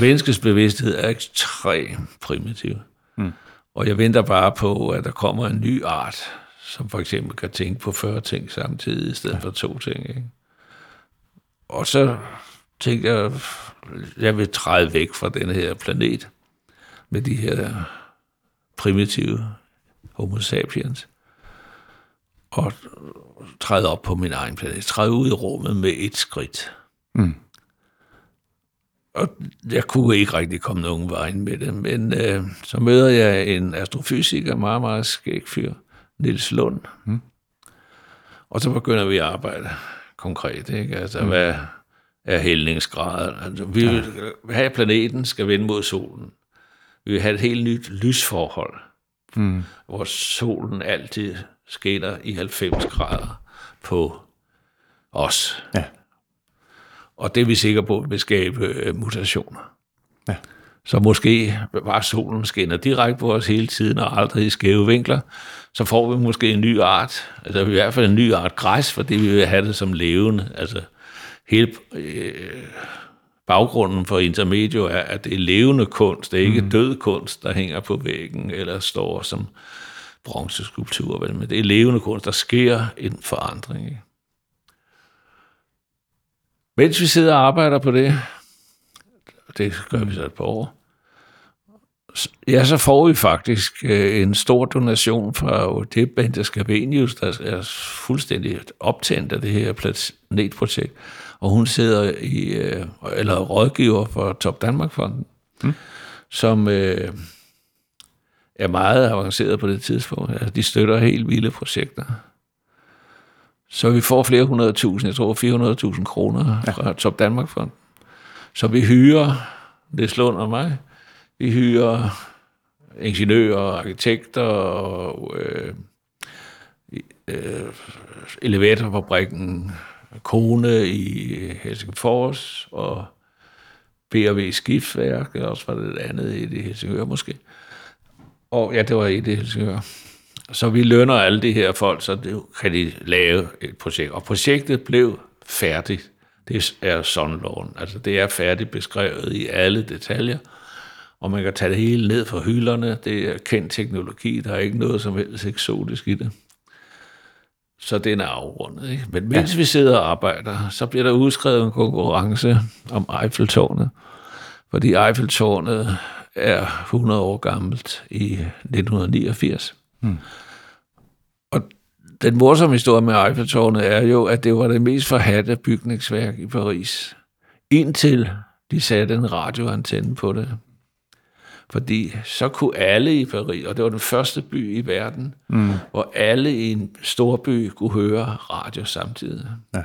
Menneskets bevidsthed er ekstremt primitiv. Mm. Og jeg venter bare på, at der kommer en ny art, som for eksempel kan tænke på 40 ting samtidig, i stedet ja. for to ting. Ikke? Og så tænkte jeg, jeg vil træde væk fra den her planet, med de her primitive homo sapiens, og træde op på min egen planet. Træde ud i rummet med et skridt. Mm. Og jeg kunne ikke rigtig komme nogen vej med det, men øh, så møder jeg en astrofysiker, meget, meget skæg fyr, Niels Lund. Mm. Og så begynder vi at arbejde konkret. Ikke? Altså, mm. hvad er hældningsgraden? Altså, vi vil have, at planeten skal vende mod solen. Vi vil have et helt nyt lysforhold, Mm. hvor solen altid skinner i 90 grader på os. Ja. Og det er vi sikre på vil skabe øh, mutationer. Ja. Så måske bare solen skinner direkte på os hele tiden og aldrig i skæve vinkler, så får vi måske en ny art, altså i hvert fald en ny art græs, fordi vi vil have det som levende. Altså hele øh, baggrunden for intermedio er, at det er levende kunst, det er ikke mm. død kunst, der hænger på væggen eller står som bronzeskulptur, vel, men det er levende kunst, der sker en forandring. Ikke? Mens vi sidder og arbejder på det, det gør vi så et par år, ja, så får vi faktisk øh, en stor donation fra det Bente Scavenius, der er fuldstændig optændt af det her planetprojekt. og hun sidder i, øh, eller rådgiver for Top Danmark-fonden, mm. som øh, er meget avanceret på det tidspunkt. Altså, de støtter helt vilde projekter. Så vi får flere hundrede tusind, jeg tror 400.000 kroner ja. fra Top Danmark-fonden. Så vi hyrer, det slår og mig, vi hyrer ingeniører, arkitekter og øh, øh, elevatorfabrikken Kone i øh, Helsingfors og B&V Skiftværk, og også var det andet i det Helsingør måske. Og ja, det var i det Helsingør. Så vi lønner alle de her folk, så det kan de lave et projekt. Og projektet blev færdigt. Det er sådan loven. Altså det er færdigt beskrevet i alle detaljer og man kan tage det hele ned fra hylderne. Det er kendt teknologi, der er ikke noget som helst eksotisk i det. Så den er afrundet. Ikke? Men mens ja. vi sidder og arbejder, så bliver der udskrevet en konkurrence om Eiffeltårnet. Fordi Eiffeltårnet er 100 år gammelt i 1989. Hmm. Den morsomme historie med Eiffeltårnet er jo, at det var det mest forhatte bygningsværk i Paris. Indtil de satte en radioantenne på det. Fordi så kunne alle i Paris, og det var den første by i verden, mm. hvor alle i en stor by kunne høre radio samtidig. Ja.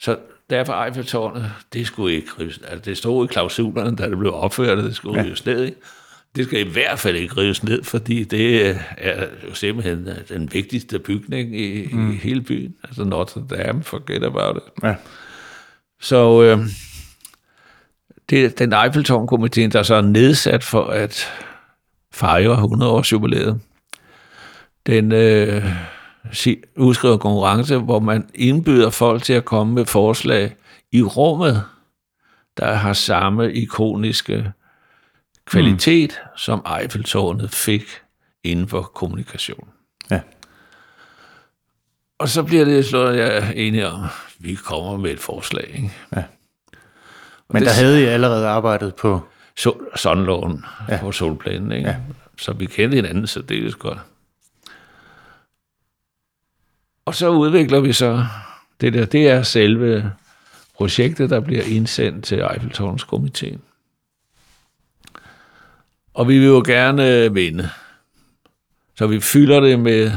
Så derfor Eiffeltårnet, det skulle ikke. Altså, det stod i klausulerne, da det blev opført, det skulle ja. rives ned. Det skal i hvert fald ikke rives ned, fordi det er jo simpelthen den vigtigste bygning i, mm. i hele byen. Altså Notre Dame, forget about it. Ja. Så... Øh, det er den Eiffeltårn-komiteen, der så er nedsat for at fejre 100 års jubilæet. Den øh, udskriver konkurrence, hvor man indbyder folk til at komme med forslag i rummet, der har samme ikoniske kvalitet, mm. som Eiffeltårnet fik inden for kommunikation. Ja. Og så bliver det slået jeg enige om, vi kommer med et forslag. Ikke? Ja. Men det, der havde I allerede arbejdet på... Så, Sundloven ja. på solplanen, ikke? Ja. Så vi kendte hinanden så det er godt. Og så udvikler vi så det der. Det er selve projektet, der bliver indsendt til Eiffeltårnskomiteen. Og vi vil jo gerne vinde. Så vi fylder det med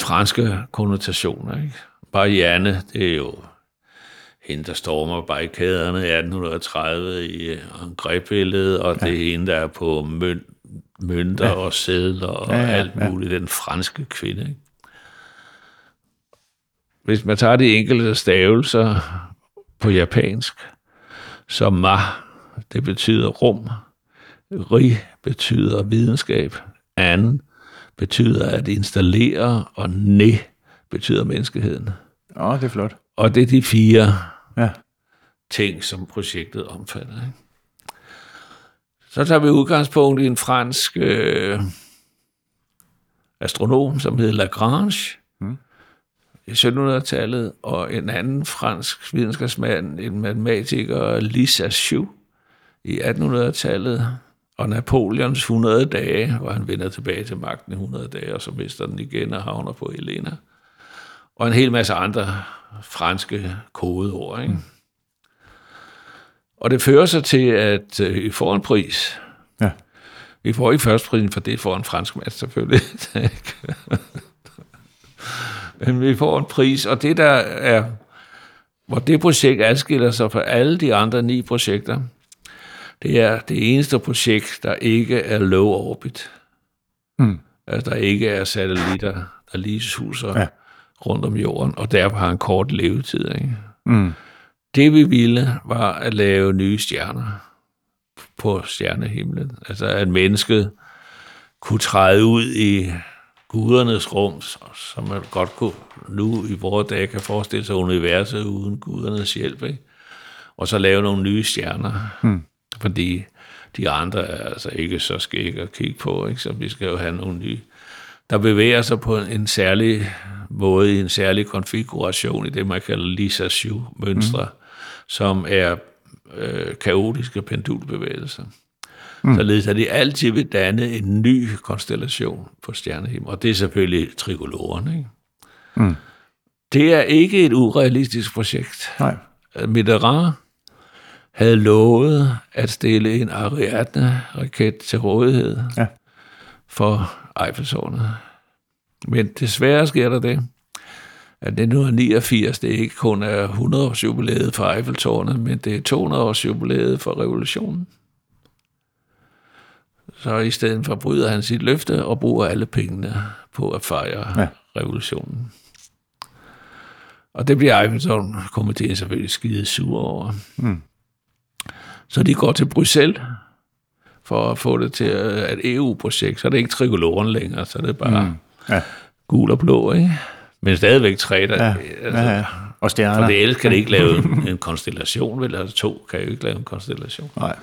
franske konnotationer. Ikke? Bare Janne, det er jo hende, der stormer barrikaderne i 1830 i angrebilledet, og ja. det er hende, der er på møn, mønter ja. og sædler og ja, ja, alt muligt, den franske kvinde. Ikke? Hvis man tager de enkelte stavelser på japansk, så ma, det betyder rum, ri betyder videnskab, an betyder at installere, og ne betyder menneskeheden. Ja, det er flot. Og det er de fire ja. ting, som projektet omfatter. Ikke? Så tager vi udgangspunkt i en fransk øh, astronom, som hedder Lagrange, mm. i 1700-tallet, og en anden fransk videnskabsmand, en matematiker, Lisa Chou, i 1800-tallet, og Napoleons 100 dage, hvor han vender tilbage til magten i 100 dage, og så mister den igen og havner på Helena. Og en hel masse andre franske kodeord. Ikke? Mm. Og det fører sig til, at øh, vi får en pris. Ja. Vi får ikke først prisen, for det får en fransk mand selvfølgelig. Men vi får en pris, og det der er, hvor det projekt adskiller sig fra alle de andre ni projekter, det er det eneste projekt, der ikke er low orbit. Mm. Altså, der ikke er satellitter, der lige suser ja rundt om jorden, og derfor har en kort levetid. Ikke? Mm. Det vi ville, var at lave nye stjerner på stjernehimlen. Altså at mennesket kunne træde ud i gudernes rum, som man godt kunne nu i vores dage kan forestille sig universet uden gudernes hjælp. Ikke? Og så lave nogle nye stjerner. Mm. Fordi de andre er altså ikke så skæg at kigge på, ikke? så vi skal jo have nogle nye der bevæger sig på en særlig måde, i en særlig konfiguration i det, man kalder Lisa Shu-mønstre, mm. som er øh, kaotiske pendulbevægelser. Mm. Således at de altid vil danne en ny konstellation på stjernehimlen, og det er selvfølgelig trigoloren. Ikke? Mm. det er ikke et urealistisk projekt. Nej. Mitterrand havde lovet at stille en Ariadne-raket til rådighed Ja. for Eiffeltårnet. Men desværre sker der det, at 1989 det ikke kun er 100 års jubilæet for Eiffeltårnet, men det er 200 års jubilæet for revolutionen. Så i stedet for bryder han sit løfte og bruger alle pengene på at fejre ja. revolutionen. Og det bliver Eiffeltårn-komiteen selvfølgelig skide sur over. Mm. Så de går til Bruxelles for at få det til øh, et EU-projekt. Så er det ikke trikoloren længere, så er det bare Mm. Ja. gul og blå, ikke? Men stadigvæk tre, der... Ja. Altså, Ja, ja. Og stjerner. For det ellers kan det ikke lave en, en konstellation, vel? Altså to kan jo ikke lave en konstellation. Nej.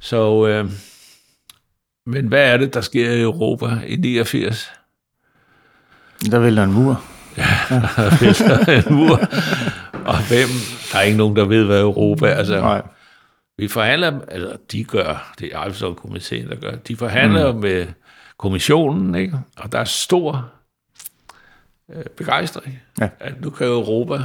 Så, øh, men hvad er det, der sker i Europa i 89? Der vælter en mur. Der vælter en mur. Og hvem? Der er ikke nogen, der ved, hvad Europa er. Altså, Nej. Vi forhandler, altså de gør, det er Eiffeltårn-komiteen, der gør, de forhandler mm. med kommissionen, ikke? og der er stor øh, begejstring, Ja. at nu kan Europa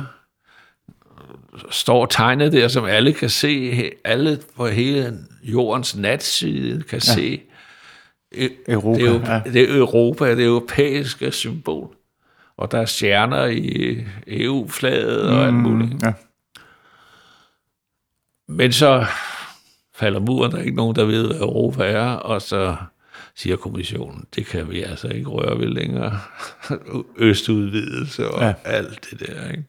står tegnet der, som alle kan se, alle på hele jordens natside kan ja. se. E- Europa, Det er, ja. det er Europa, det europæiske symbol. Og der er stjerner i EU-flaget og alt muligt. Mm, Ja. Men så falder muren, der er ikke nogen, der ved, hvad Europa er, og så siger kommissionen, det kan vi altså ikke røre ved længere. Østudvidelse og Ja. alt det der. Ikke?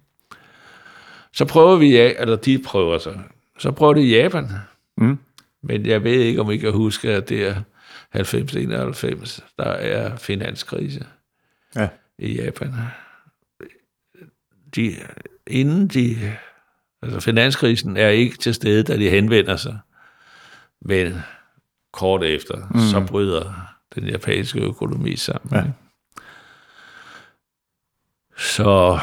Så prøver vi, ja- eller de prøver så. Så prøver det i Japan. Mm. Men jeg ved ikke, om I kan huske, at det er 90-91, der er finanskrise Ja. i Japan. De, inden de Altså finanskrisen er ikke til stede, da de henvender sig. Men kort efter, mm. så bryder den japanske økonomi sammen. Ja. Så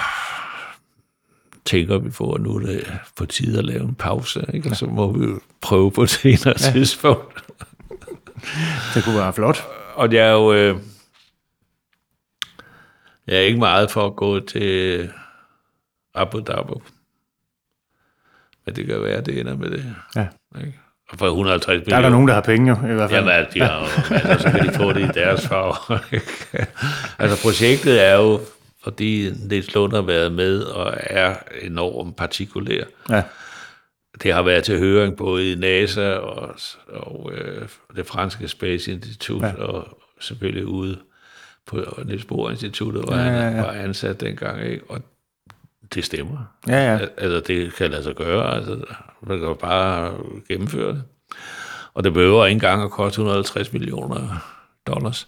tænker vi på, at nu er det på tide at lave en pause, ikke? og så må vi jo prøve på et senere ja. tidspunkt. Det kunne være flot. Og jeg er jo øh, jeg er ikke meget for at gå til Abu Dhabi. Men det kan være, at det ender med det. Ja. Ikke? Og for 150 millioner. Der er der nogen, der har penge jo, i hvert fald. Jamen, de har jo, altså, så kan de få det i deres farve. ikke? altså, projektet er jo, fordi Niels Lund har været med og er enormt partikulær. Ja. Det har været til høring både i NASA og, og øh, det franske Space Institute, Ja. og selvfølgelig ude på Niels Bohr Instituttet, hvor Ja, ja, ja, han var ansat dengang. Ikke? Og det stemmer. Ja, ja. Al- Altså, det kan lade sig gøre. Altså, man kan bare gennemføre det. Og det behøver ikke engang at koste 150 millioner dollars.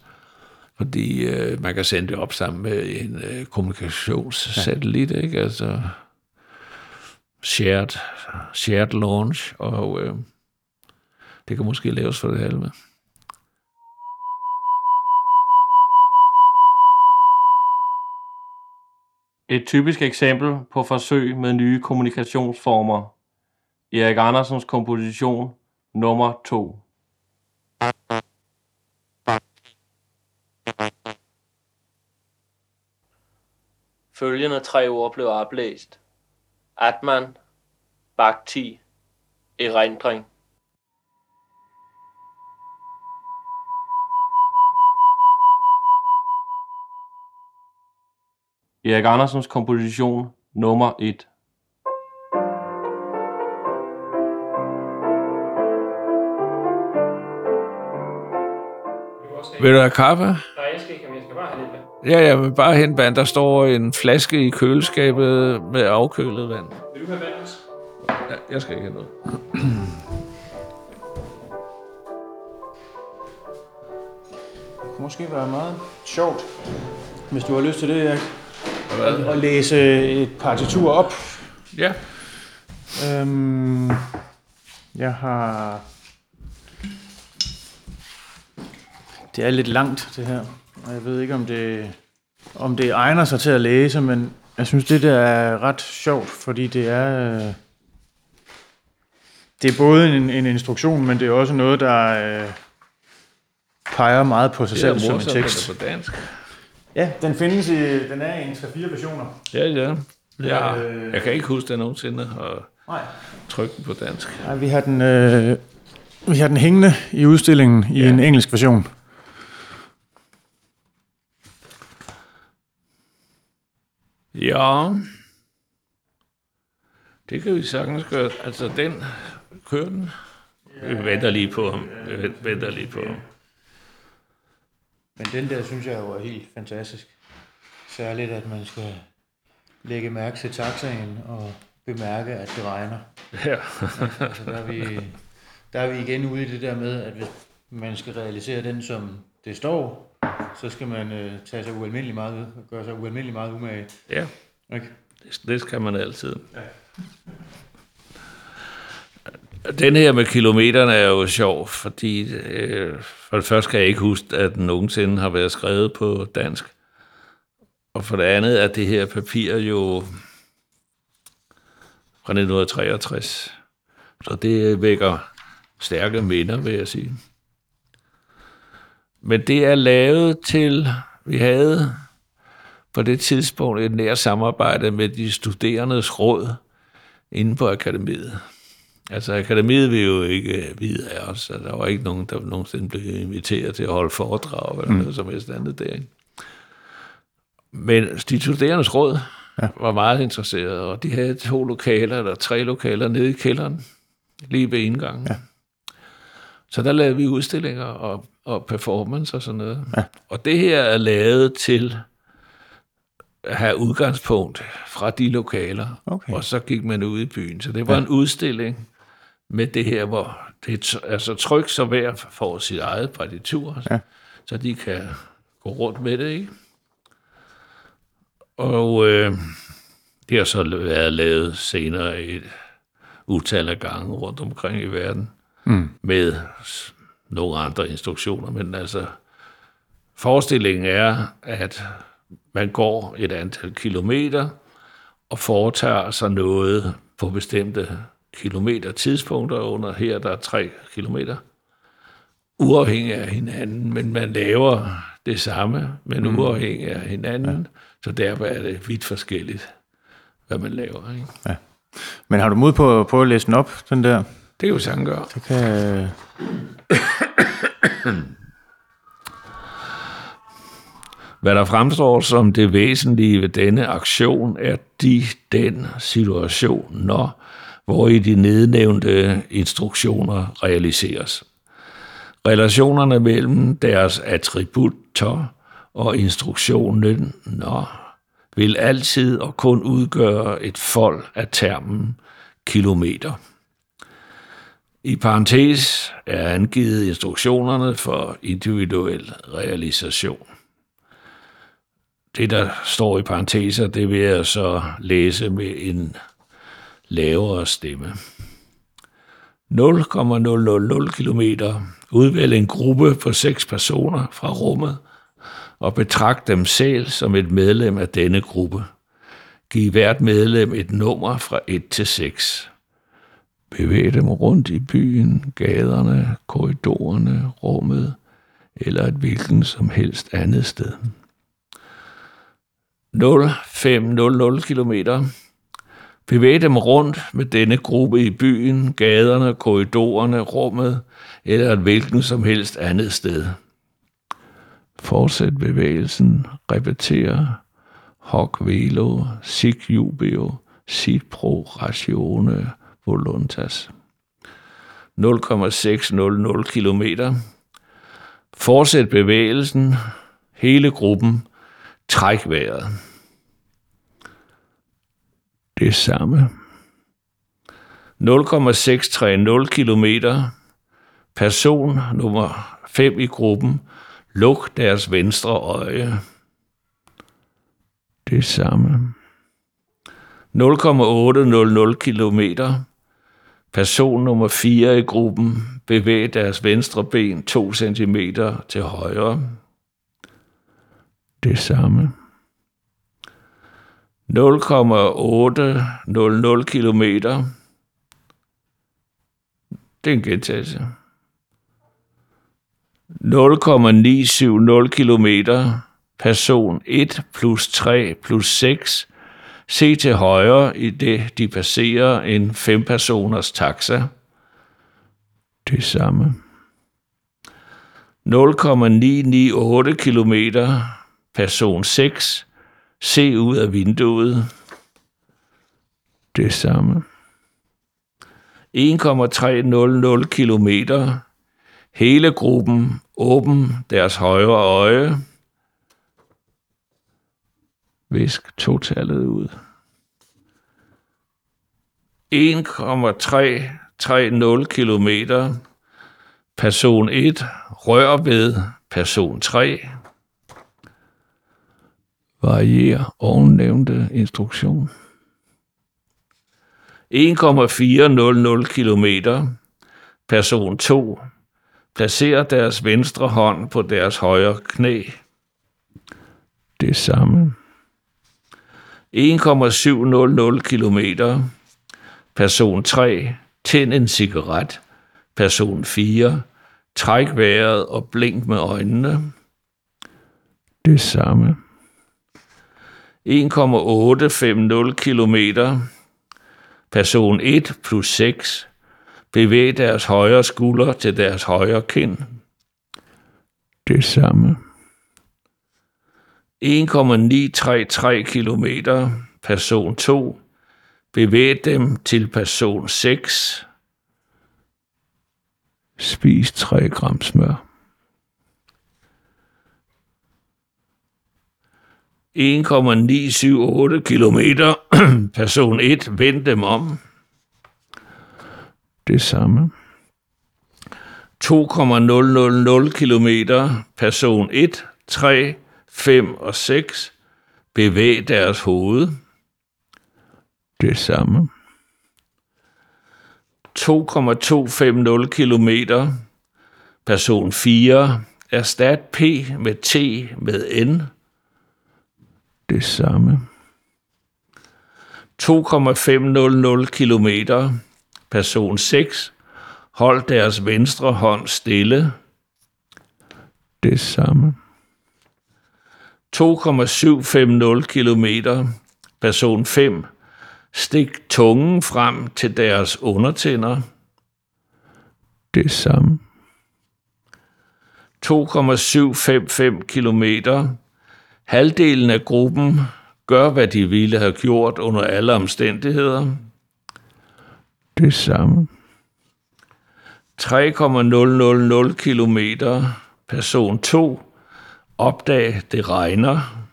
Fordi øh, man kan sende det op sammen med en øh, kommunikationssatellit, ja. ikke? Altså shared, shared launch, og øh, det kan måske laves for det halve. Et typisk eksempel på forsøg med nye kommunikationsformer. Erik Andersens komposition nummer 2. Følgende tre ord blev oplæst. Atman, Bhakti, Erindring. Erik Andersens komposition nummer 1. Vil du have kaffe? Nej, jeg skal ikke, jeg skal bare have lidt vand. Ja, jeg vil bare hente vand. Der står en flaske i køleskabet med afkølet vand. Vil du have vand også? Ja, jeg skal ikke have noget. Det kunne måske være meget sjovt, hvis du har lyst til det, Erik. Hvad? At læse et partitur op. Ja. Øhm, jeg har... Det er lidt langt, det her. Og jeg ved ikke, om det, om det egner sig til at læse, men jeg synes, det der er ret sjovt, fordi det er... øh, Det er både en, en instruktion, men det er også noget, der øh, peger meget på sig selv som en tekst. det er på dansk. Ja, den findes i, den er i en 3-4 versioner. Ja, ja. ja. Øh. Jeg kan ikke huske, jeg nogensinde har Nej. trykt den på dansk. Nej, vi har den, øh, vi har den hængende i udstillingen i Ja. en engelsk version. Ja, det kan vi sagtens gøre. Altså, den kører den. Vi venter lige på ham. Vi venter lige på ham. Men den der synes jeg jo er helt fantastisk. Særligt, at man skal lægge mærke til taxaen og bemærke, at det regner. Ja. Altså, der, er vi, der er vi igen ude i det der med, at hvis man skal realisere den, som det står, så skal man øh, tage sig ualmindelig meget, gøre sig ualmindelig meget umage. Ja, Ikke? det, det skal man altid. Den her med kilometerne er jo sjov, fordi øh, for det første kan jeg ikke huske, at den nogensinde har været skrevet på dansk. Og for det andet er det her papir jo fra 1963. Så det vækker stærke minder, vil jeg sige. Men det er lavet til, vi havde på det tidspunkt et nært samarbejde med de studerendes råd inde på akademiet. Altså, akademiet vil jo ikke vide af os, at der var ikke nogen, der nogensinde blev inviteret til at holde foredrag eller noget som helst andet der. Ikke? Men de studerendes råd ja. var meget interesserede, og de havde to lokaler, eller tre lokaler nede i kælderen, lige ved indgangen. Ja. Så der lavede vi udstillinger og, og performance og sådan noget. Ja. Og det her er lavet til at have udgangspunkt fra de lokaler, Okay. og så gik man ud i byen. Så det var ja. en udstilling med det her, hvor det altså tryk, så hver får sit eget partitur, Ja. så de kan gå rundt med det, ikke? Og øh, det har så været lavet senere et utal af gange rundt omkring i verden, Mm. med nogle andre instruktioner, men altså forestillingen er, at man går et antal kilometer og foretager sig noget på bestemte kilometer tidspunkter under her, der er tre kilometer, uafhængig af hinanden, men man laver det samme, men mm. uafhængig af hinanden, ja. så derfor er det vidt forskelligt, hvad man laver. Ikke? Men har du mod på at prøve at læse den op, den der? Det kan vi sagtens gøre. Det kan... Hvad der fremstår som det væsentlige ved denne aktion, er de den situationer, hvor i de nednævnte instruktioner realiseres. Relationerne mellem deres attributter og instruktionen når, vil altid og kun udgøre et fold af termen kilometer. I parentes er angivet instruktionerne for individuel realisation. Det, der står i parenteser, det vil jeg så læse med en lavere stemme. 0,000 km. Udvælg en gruppe på seks personer fra rummet og betragt dem selv som et medlem af denne gruppe. Giv hvert medlem et nummer fra 1 til 6. Bevæg dem rundt i byen, gaderne, korridorerne, rummet eller et hvilken som helst andet sted. 0500 km. Bevæg dem rundt med denne gruppe i byen, gaderne, korridorerne, rummet eller et hvilken som helst andet sted. Fortsæt bevægelsen. repetere Hoc velo, sic jubeo, sit pro ratione voluntas. 0,600 km. Fortsæt bevægelsen. Hele gruppen. Træk vejret. Det samme. 0,630 km. Person nummer 5 i gruppen. Luk deres venstre øje. Det samme. 0,800 km. Person nummer 4 i gruppen. Bevæg deres venstre ben 2 cm til højre. Det samme. 0,800 km. Det er en gentagelse. 0,970 km. person 1 plus 3 plus 6. Se til højre i det, de passerer en fempersoners taxa. Det samme. 0,998 km. Person 6. Se ud af vinduet. Det samme. 1,300 km. Hele gruppen åben deres højre øje. Visk totallet ud. 1,330 km. Person 1 rør ved person 3. Varier ovennævnte instruktion. 1,400 km. Person 2 placerer deres venstre hånd på deres højre knæ. Det samme. 1,700 km. Person 3. Tænd en cigaret. Person 4. Træk vejret og blink med øjnene. Det samme. 1,850 km. Person 1 plus 6. Bevæg deres højre skulder til deres højre kind. Det samme. 1,933 km. Person 2. Bevæg dem til person 6. Spis 3 gram smør. 1,978 km. Person 1. Vend dem om. Det samme. 2,000 km. Person 1, 3, 5 og 6. Bevæg deres hoved. Det samme. 2,250 km. Person 4. Erstat P med T med N. Det samme. 2,500 km. Person 6. Hold deres venstre hånd stille. Det samme. 2,750 km. Person 5. Stik tungen frem til deres undertænder. Det samme. 2,755 km. Halvdelen af gruppen gør, hvad de ville have gjort under alle omstændigheder. Det samme. 3,000 km. Person 2. Opdag, det regner.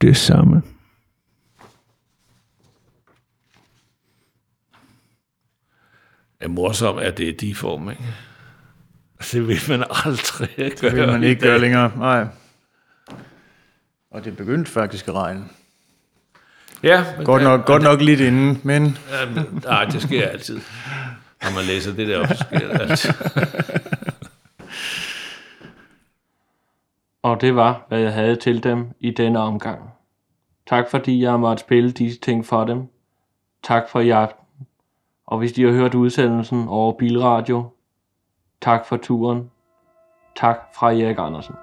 Det samme. Det er morsomt, at det er de form, ikke? Det vil man aldrig gøre. Det vil man ikke gøre længere. Nej. Og det begyndte faktisk at regne. Ja, men Godt der- nok, godt nok lidt inden, men Ja, men, nej, det sker altid. Når man læser det der op, så sker det altid. Og det var, hvad jeg havde til dem i denne omgang. Tak fordi jeg måtte spille disse ting for dem. Tak for i aften. Og hvis de har hørt udsendelsen over Bilradio, tak for turen. Tak fra Erik Andersen.